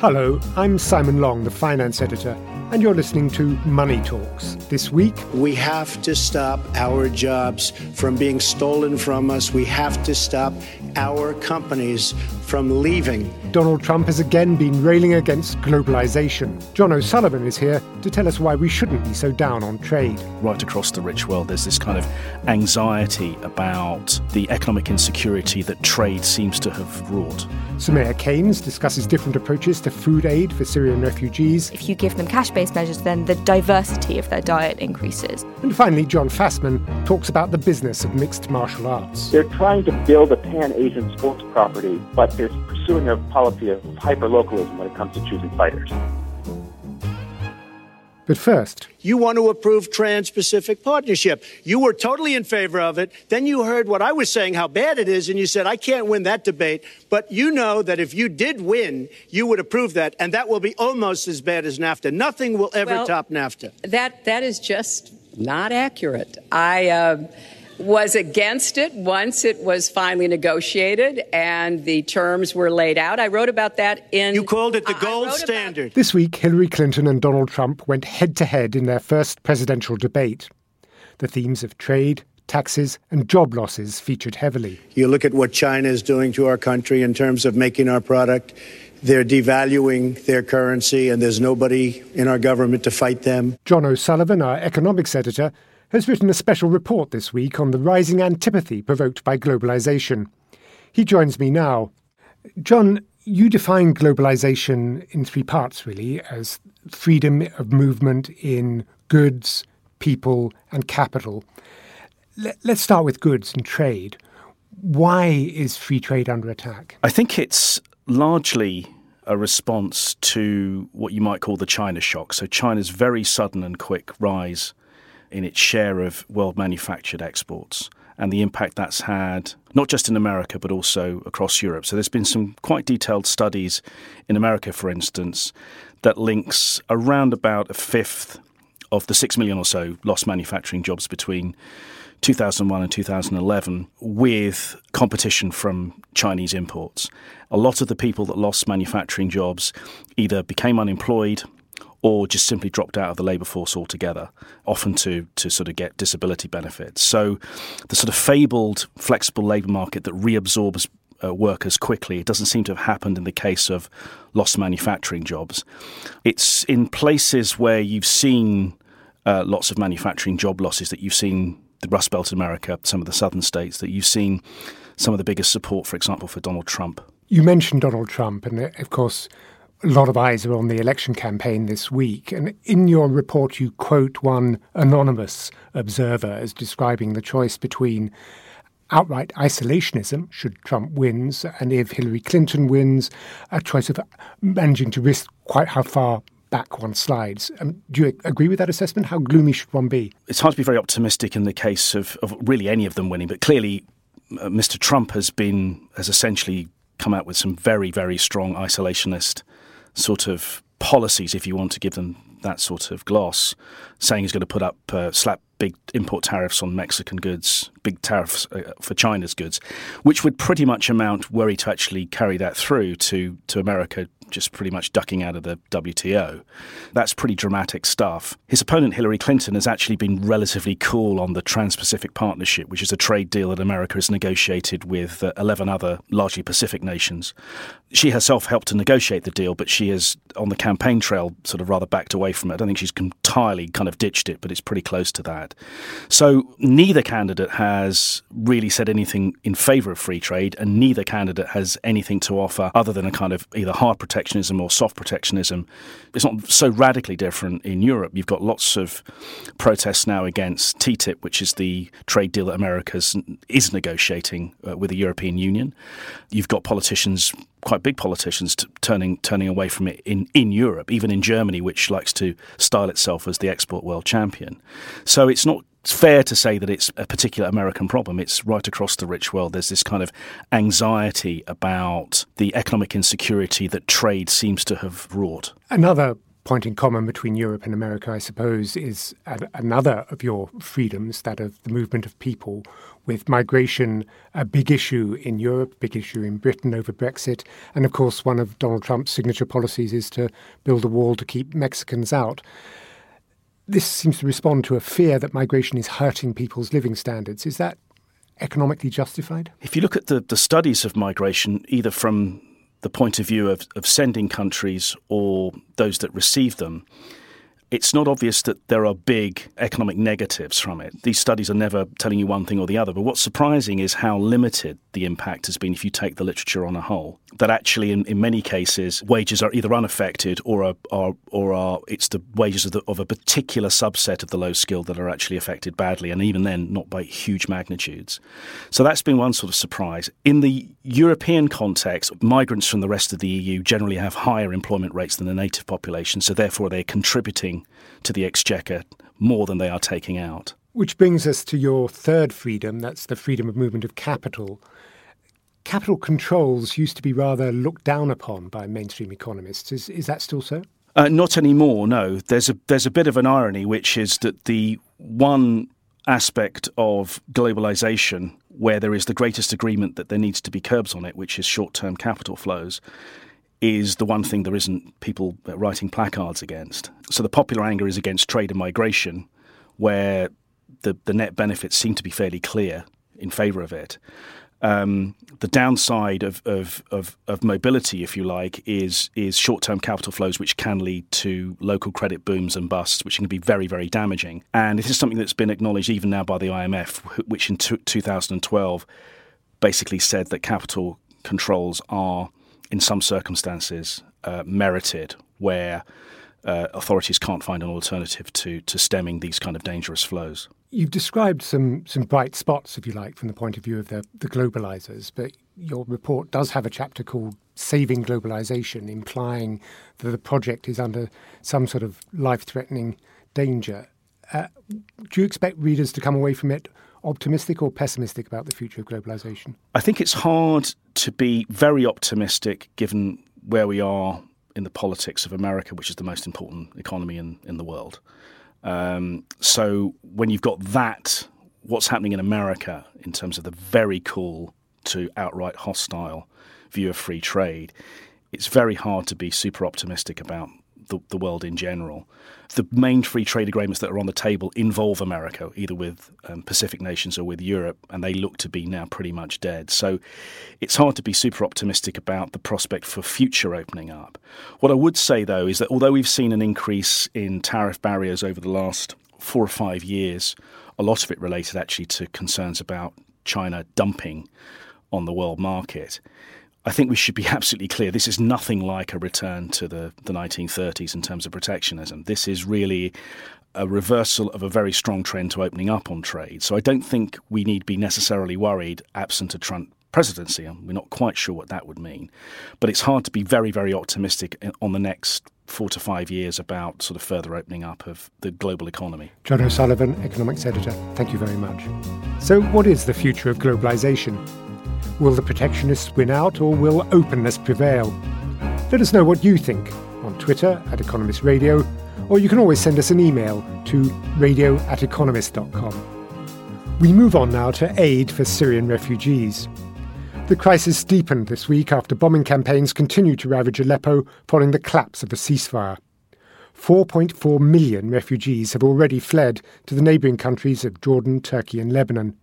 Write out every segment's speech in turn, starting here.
Hello, I'm Simon Long, the finance editor and you're listening to Money Talks. This week, we have to stop our jobs from being stolen from us. We have to stop our companies from leaving. Donald Trump has again been railing against globalization. John O'Sullivan is here to tell us why we shouldn't be so down on trade. Right across the rich world, there's this kind of anxiety about the economic insecurity that trade seems to have wrought. Soumaya Keynes discusses different approaches to food aid for Syrian refugees. If you give them cash based measures, then the diversity of their diet increases. And finally, John Fasman talks about the business of mixed martial arts. They're trying to build a pan Asian sports property, but they're pursuing a policy of hyper localism when it comes to choosing fighters. But first, you want to approve Trans Pacific Partnership. You were totally in favor of it. Then you heard what I was saying, how bad it is, and you said, I can't win that debate. But you know that if you did win, you would approve that, and that will be almost as bad as NAFTA. Nothing will ever well, top NAFTA. That, that is just not accurate. I. Uh, was against it once it was finally negotiated and the terms were laid out. I wrote about that in. You called it the gold standard. About... This week, Hillary Clinton and Donald Trump went head to head in their first presidential debate. The themes of trade, taxes, and job losses featured heavily. You look at what China is doing to our country in terms of making our product. They're devaluing their currency, and there's nobody in our government to fight them. John O'Sullivan, our economics editor, has written a special report this week on the rising antipathy provoked by globalization. He joins me now. John, you define globalization in three parts, really, as freedom of movement in goods, people, and capital. Let's start with goods and trade. Why is free trade under attack? I think it's largely a response to what you might call the China shock. So, China's very sudden and quick rise in its share of world manufactured exports and the impact that's had not just in America but also across Europe. So there's been some quite detailed studies in America, for instance, that links around about a fifth of the six million or so lost manufacturing jobs between 2001 and 2011 with competition from Chinese imports. A lot of the people that lost manufacturing jobs either became unemployed or just simply dropped out of the labour force altogether, often to, to sort of get disability benefits. So the sort of fabled flexible labour market that reabsorbs uh, workers quickly, it doesn't seem to have happened in the case of lost manufacturing jobs. It's in places where you've seen uh, lots of manufacturing job losses that you've seen the Rust Belt in America, some of the southern states, that you've seen some of the biggest support, for example, for Donald Trump. You mentioned Donald Trump, and uh, of course, a lot of eyes are on the election campaign this week. And in your report, you quote one anonymous observer as describing the choice between outright isolationism, should Trump wins, and if Hillary Clinton wins, a choice of managing to risk quite how far back one slides. Um, do you agree with that assessment? How gloomy should one be? It's hard to be very optimistic in the case of, of really any of them winning, but clearly uh, Mr. Trump has been has essentially come out with some very, very strong isolationist sort of policies, if you want to give them that sort of gloss, saying he's going to put up uh, slap big import tariffs on Mexican goods, big tariffs uh, for China's goods, which would pretty much amount, were he to actually carry that through, to to America just pretty much ducking out of the WTO. That's pretty dramatic stuff. His opponent, Hillary Clinton, has actually been relatively cool on the Trans Pacific Partnership, which is a trade deal that America has negotiated with uh, 11 other largely Pacific nations. She herself helped to negotiate the deal, but she has, on the campaign trail, sort of rather backed away from it. I don't think she's entirely kind of ditched it, but it's pretty close to that. So neither candidate has really said anything in favour of free trade, and neither candidate has anything to offer other than a kind of either hard protectionism or soft protectionism. It's not so radically different in Europe. You've got lots of protests now against TTIP, which is the trade deal that America is negotiating uh, with the European Union. You've got politicians quite big politicians t- turning turning away from it in, in Europe, even in Germany, which likes to style itself as the export world champion. So it's not fair to say that it's a particular American problem. It's right across the rich world. There's this kind of anxiety about the economic insecurity that trade seems to have wrought. Another point in common between Europe and America, I suppose, is another of your freedoms, that of the movement of people, with migration a big issue in Europe, big issue in Britain over Brexit. And of course, one of Donald Trump's signature policies is to build a wall to keep Mexicans out. This seems to respond to a fear that migration is hurting people's living standards. Is that economically justified? If you look at the, the studies of migration, either from the point of view of, of sending countries or those that receive them, it's not obvious that there are big economic negatives from it. These studies are never telling you one thing or the other. But what's surprising is how limited the impact has been if you take the literature on a whole. That actually, in, in many cases, wages are either unaffected or are, are or are it's the wages of, the, of a particular subset of the low skilled that are actually affected badly, and even then, not by huge magnitudes. So that's been one sort of surprise. In the European context, migrants from the rest of the EU generally have higher employment rates than the native population, so therefore they're contributing to the exchequer more than they are taking out. Which brings us to your third freedom that's the freedom of movement of capital. Capital controls used to be rather looked down upon by mainstream economists. Is, is that still so? Uh, not anymore, no. There's a, there's a bit of an irony, which is that the one aspect of globalization where there is the greatest agreement that there needs to be curbs on it, which is short term capital flows, is the one thing there isn't people writing placards against. So the popular anger is against trade and migration, where the, the net benefits seem to be fairly clear in favour of it. Um, the downside of, of, of, of, mobility, if you like, is is short term capital flows, which can lead to local credit booms and busts, which can be very, very damaging. And this is something that's been acknowledged even now by the IMF, which in t- 2012 basically said that capital controls are in some circumstances, uh, merited where uh, authorities can't find an alternative to, to stemming these kind of dangerous flows. You've described some, some bright spots, if you like, from the point of view of the, the globalizers, but your report does have a chapter called Saving Globalization, implying that the project is under some sort of life threatening danger. Uh, do you expect readers to come away from it optimistic or pessimistic about the future of globalization? I think it's hard to be very optimistic given where we are in the politics of America, which is the most important economy in, in the world. Um, so when you've got that, what's happening in America in terms of the very cool to outright hostile view of free trade, it's very hard to be super optimistic about the, the world in general. The main free trade agreements that are on the table involve America, either with um, Pacific nations or with Europe, and they look to be now pretty much dead. So it's hard to be super optimistic about the prospect for future opening up. What I would say, though, is that although we've seen an increase in tariff barriers over the last four or five years, a lot of it related actually to concerns about China dumping on the world market. I think we should be absolutely clear. This is nothing like a return to the, the 1930s in terms of protectionism. This is really a reversal of a very strong trend to opening up on trade. So I don't think we need be necessarily worried absent a Trump presidency. We're not quite sure what that would mean. But it's hard to be very, very optimistic eh, on the next four to five years about sort of further opening up of the global economy. John O'Sullivan, economics editor, thank you very much. So, what is the future of globalization? Will the protectionists win out or will openness prevail? Let us know what you think on Twitter at Economist Radio, or you can always send us an email to radio at economist.com. We move on now to aid for Syrian refugees. The crisis deepened this week after bombing campaigns continued to ravage Aleppo following the collapse of the ceasefire. 4.4 million refugees have already fled to the neighbouring countries of Jordan, Turkey, and Lebanon.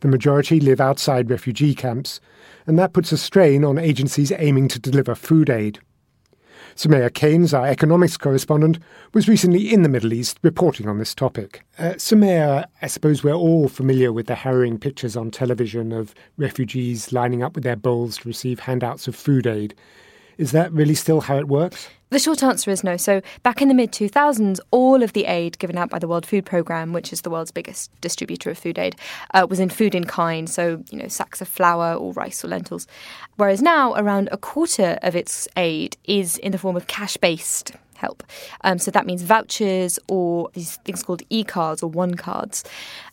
The majority live outside refugee camps, and that puts a strain on agencies aiming to deliver food aid. Soumaya Keynes, our economics correspondent, was recently in the Middle East reporting on this topic. Uh, I suppose we're all familiar with the harrowing pictures on television of refugees lining up with their bowls to receive handouts of food aid. Is that really still how it works? The short answer is no. So, back in the mid 2000s, all of the aid given out by the World Food Programme, which is the world's biggest distributor of food aid, uh, was in food in kind. So, you know, sacks of flour or rice or lentils. Whereas now, around a quarter of its aid is in the form of cash based help. Um, so that means vouchers or these things called e cards or one cards.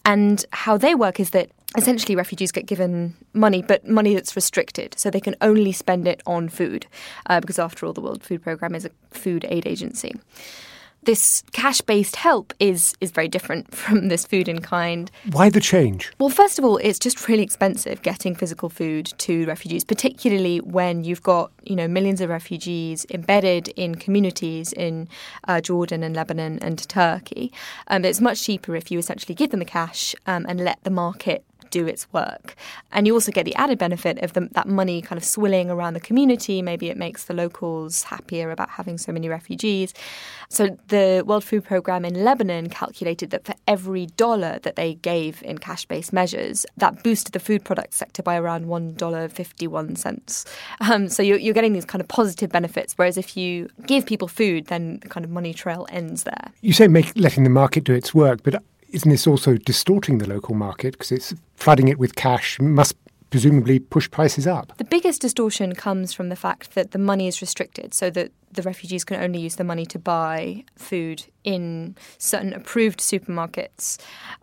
And how they work is that essentially refugees get given money, but money that's restricted. So they can only spend it on food, uh, because after all, the World Food Programme is a food aid agency this cash based help is is very different from this food in kind. Why the change? Well, first of all, it's just really expensive getting physical food to refugees, particularly when you've got you know millions of refugees embedded in communities in uh, Jordan and Lebanon and Turkey. Um, it's much cheaper if you essentially give them the cash um, and let the market do its work. And you also get the added benefit of the, that money kind of swilling around the community. Maybe it makes the locals happier about having so many refugees. So the World Food Programme in Lebanon calculated that for every dollar that they gave in cash based measures, that boosted the food product sector by around $1.51. Um, so you're, you're getting these kind of positive benefits. Whereas if you give people food, then the kind of money trail ends there. You say make, letting the market do its work, but isn't this also distorting the local market because it's flooding it with cash? Must presumably push prices up. The biggest distortion comes from the fact that the money is restricted, so that the refugees can only use the money to buy food in certain approved supermarkets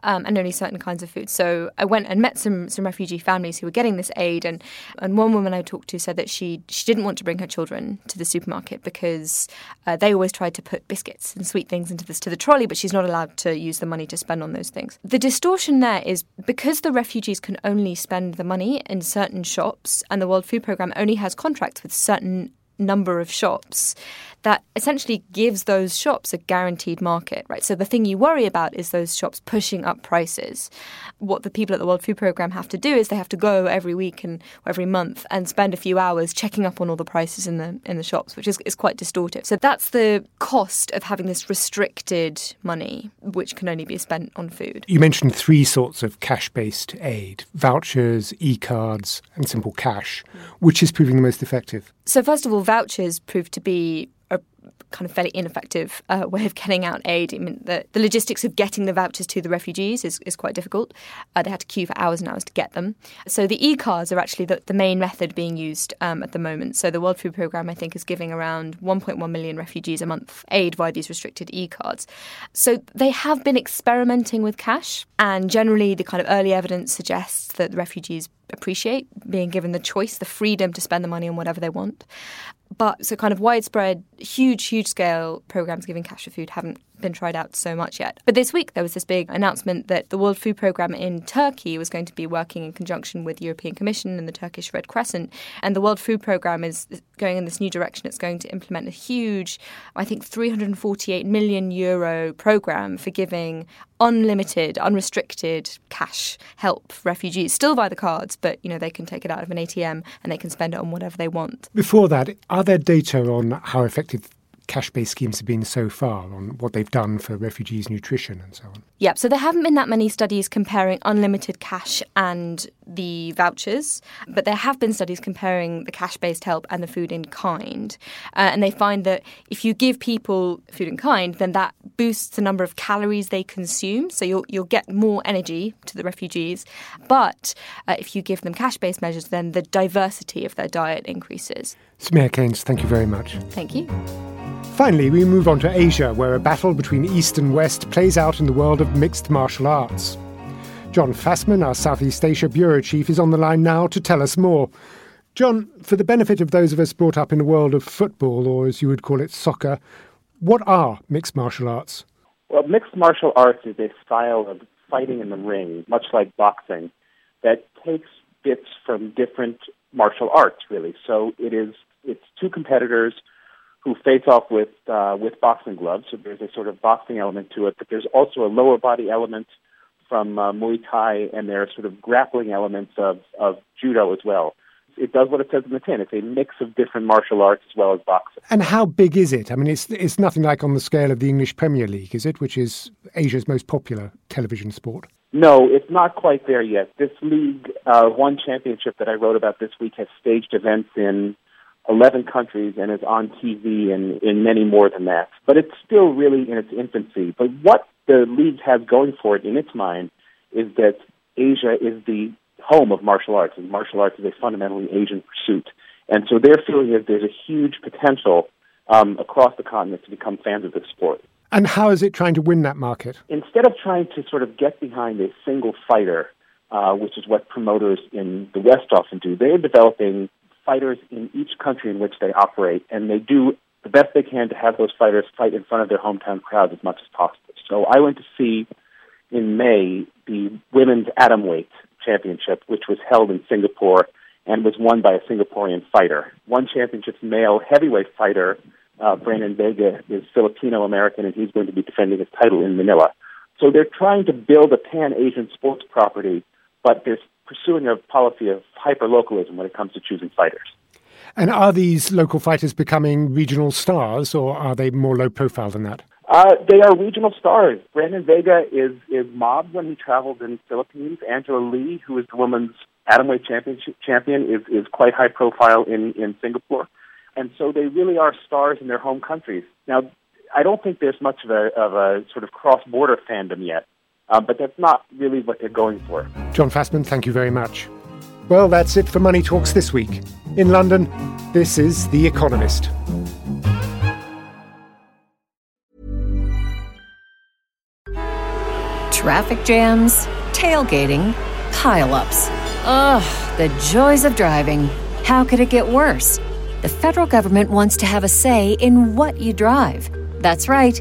um, and only certain kinds of food. So I went and met some some refugee families who were getting this aid, and and one woman I talked to said that she she didn't want to bring her children to the supermarket because uh, they always tried to put biscuits and sweet things into this to the trolley, but she's not allowed to use the money to spend on those things. The distortion there is because the refugees can only spend the money in certain shops, and the World Food Programme only has contracts with certain number of shops that essentially gives those shops a guaranteed market, right? So the thing you worry about is those shops pushing up prices. What the people at the World Food Programme have to do is they have to go every week and every month and spend a few hours checking up on all the prices in the in the shops, which is, is quite distortive. So that's the cost of having this restricted money, which can only be spent on food. You mentioned three sorts of cash-based aid: vouchers, e-cards, and simple cash. Mm. Which is proving the most effective? So first of all, vouchers prove to be kind of fairly ineffective uh, way of getting out aid. I mean, the, the, logistics of getting the vouchers to the refugees is, is quite difficult. Uh, they had to queue for hours and hours to get them. So the e-cards are actually the, the main method being used um, at the moment. So the World Food Programme, I think, is giving around 1.1 million refugees a month aid via these restricted e-cards. So they have been experimenting with cash, and generally the kind of early evidence suggests that refugees appreciate being given the choice, the freedom to spend the money on whatever they want. But so kind of widespread, huge, huge scale programs giving cash for food haven't been tried out so much yet. But this week there was this big announcement that the World Food Programme in Turkey was going to be working in conjunction with the European Commission and the Turkish Red Crescent. And the World Food Programme is going in this new direction. It's going to implement a huge, I think, 348 million euro programme for giving unlimited, unrestricted cash help refugees, still via the cards, but you know they can take it out of an ATM and they can spend it on whatever they want. Before that, are there data on how effective cash based schemes have been so far on what they've done for refugees' nutrition and so on? Yep, so there haven't been that many studies comparing unlimited cash and the vouchers, but there have been studies comparing the cash based help and the food in kind. Uh, and they find that if you give people food in kind, then that boosts the number of calories they consume. So you'll, you'll get more energy to the refugees. But uh, if you give them cash based measures, then the diversity of their diet increases. Soumaya Keynes, thank you very much. Thank you. Finally, we move on to Asia, where a battle between East and West plays out in the world of mixed martial arts. John Fasman, our Southeast Asia Bureau Chief, is on the line now to tell us more. John, for the benefit of those of us brought up in the world of football, or as you would call it, soccer, what are mixed martial arts? Well, mixed martial arts is a style of fighting in the ring, much like boxing, that takes bits from different martial arts, really. So it is it's two competitors who face off with uh, with boxing gloves. So there's a sort of boxing element to it, but there's also a lower body element from uh, Muay Thai, and there are sort of grappling elements of, of judo as well. it does what it says in the tin. It's a mix of different martial arts as well as boxing. And how big is it? I mean, it's it's nothing like on the scale of the English Premier League, is it? Which is Asia's most popular television sport. No, it's not quite there yet. This league, uh, one championship that I wrote about this week, has staged events in 11 countries and is on TV and in many more than that. But it's still really in its infancy. But what the league has going for it in its mind is that Asia is the home of martial arts, and martial arts is a fundamentally Asian pursuit. And so their feeling is there's a huge potential um, across the continent to become fans of this sport. And how is it trying to win that market? Instead of trying to sort of get behind a single fighter, uh, which is what promoters in the West often do, they're developing fighters in each country in which they operate, and they do the best they can to have those fighters fight in front of their hometown crowds as much as possible. So I went to see in May the women's atomweight championship, which was held in Singapore and was won by a Singaporean fighter. One championship's male heavyweight fighter, uh, Brandon Vera, is Filipino American, and he's going to be defending his title in Manila. So they're trying to build a pan Asian sports property, but they're pursuing a policy of hyperlocalism when it comes to choosing fighters. And are these local fighters becoming regional stars, or are they more low profile than that? Uh, they are regional stars. Brandon Vera is is mobbed when he travels in the Philippines. Angela Lee, who is the women's atomweight championship champion, is is quite high profile in in Singapore, and so they really are stars in their home countries. Now, I don't think there's much of a of a sort of cross border fandom yet, uh, but that's not really what they're going for. John Fasman, thank you very much. Well, that's it for Money Talks this week. In London, this is The Economist. Traffic jams, tailgating, pileups. Ugh, the joys of driving. How could it get worse? The federal government wants to have a say in what you drive. That's right.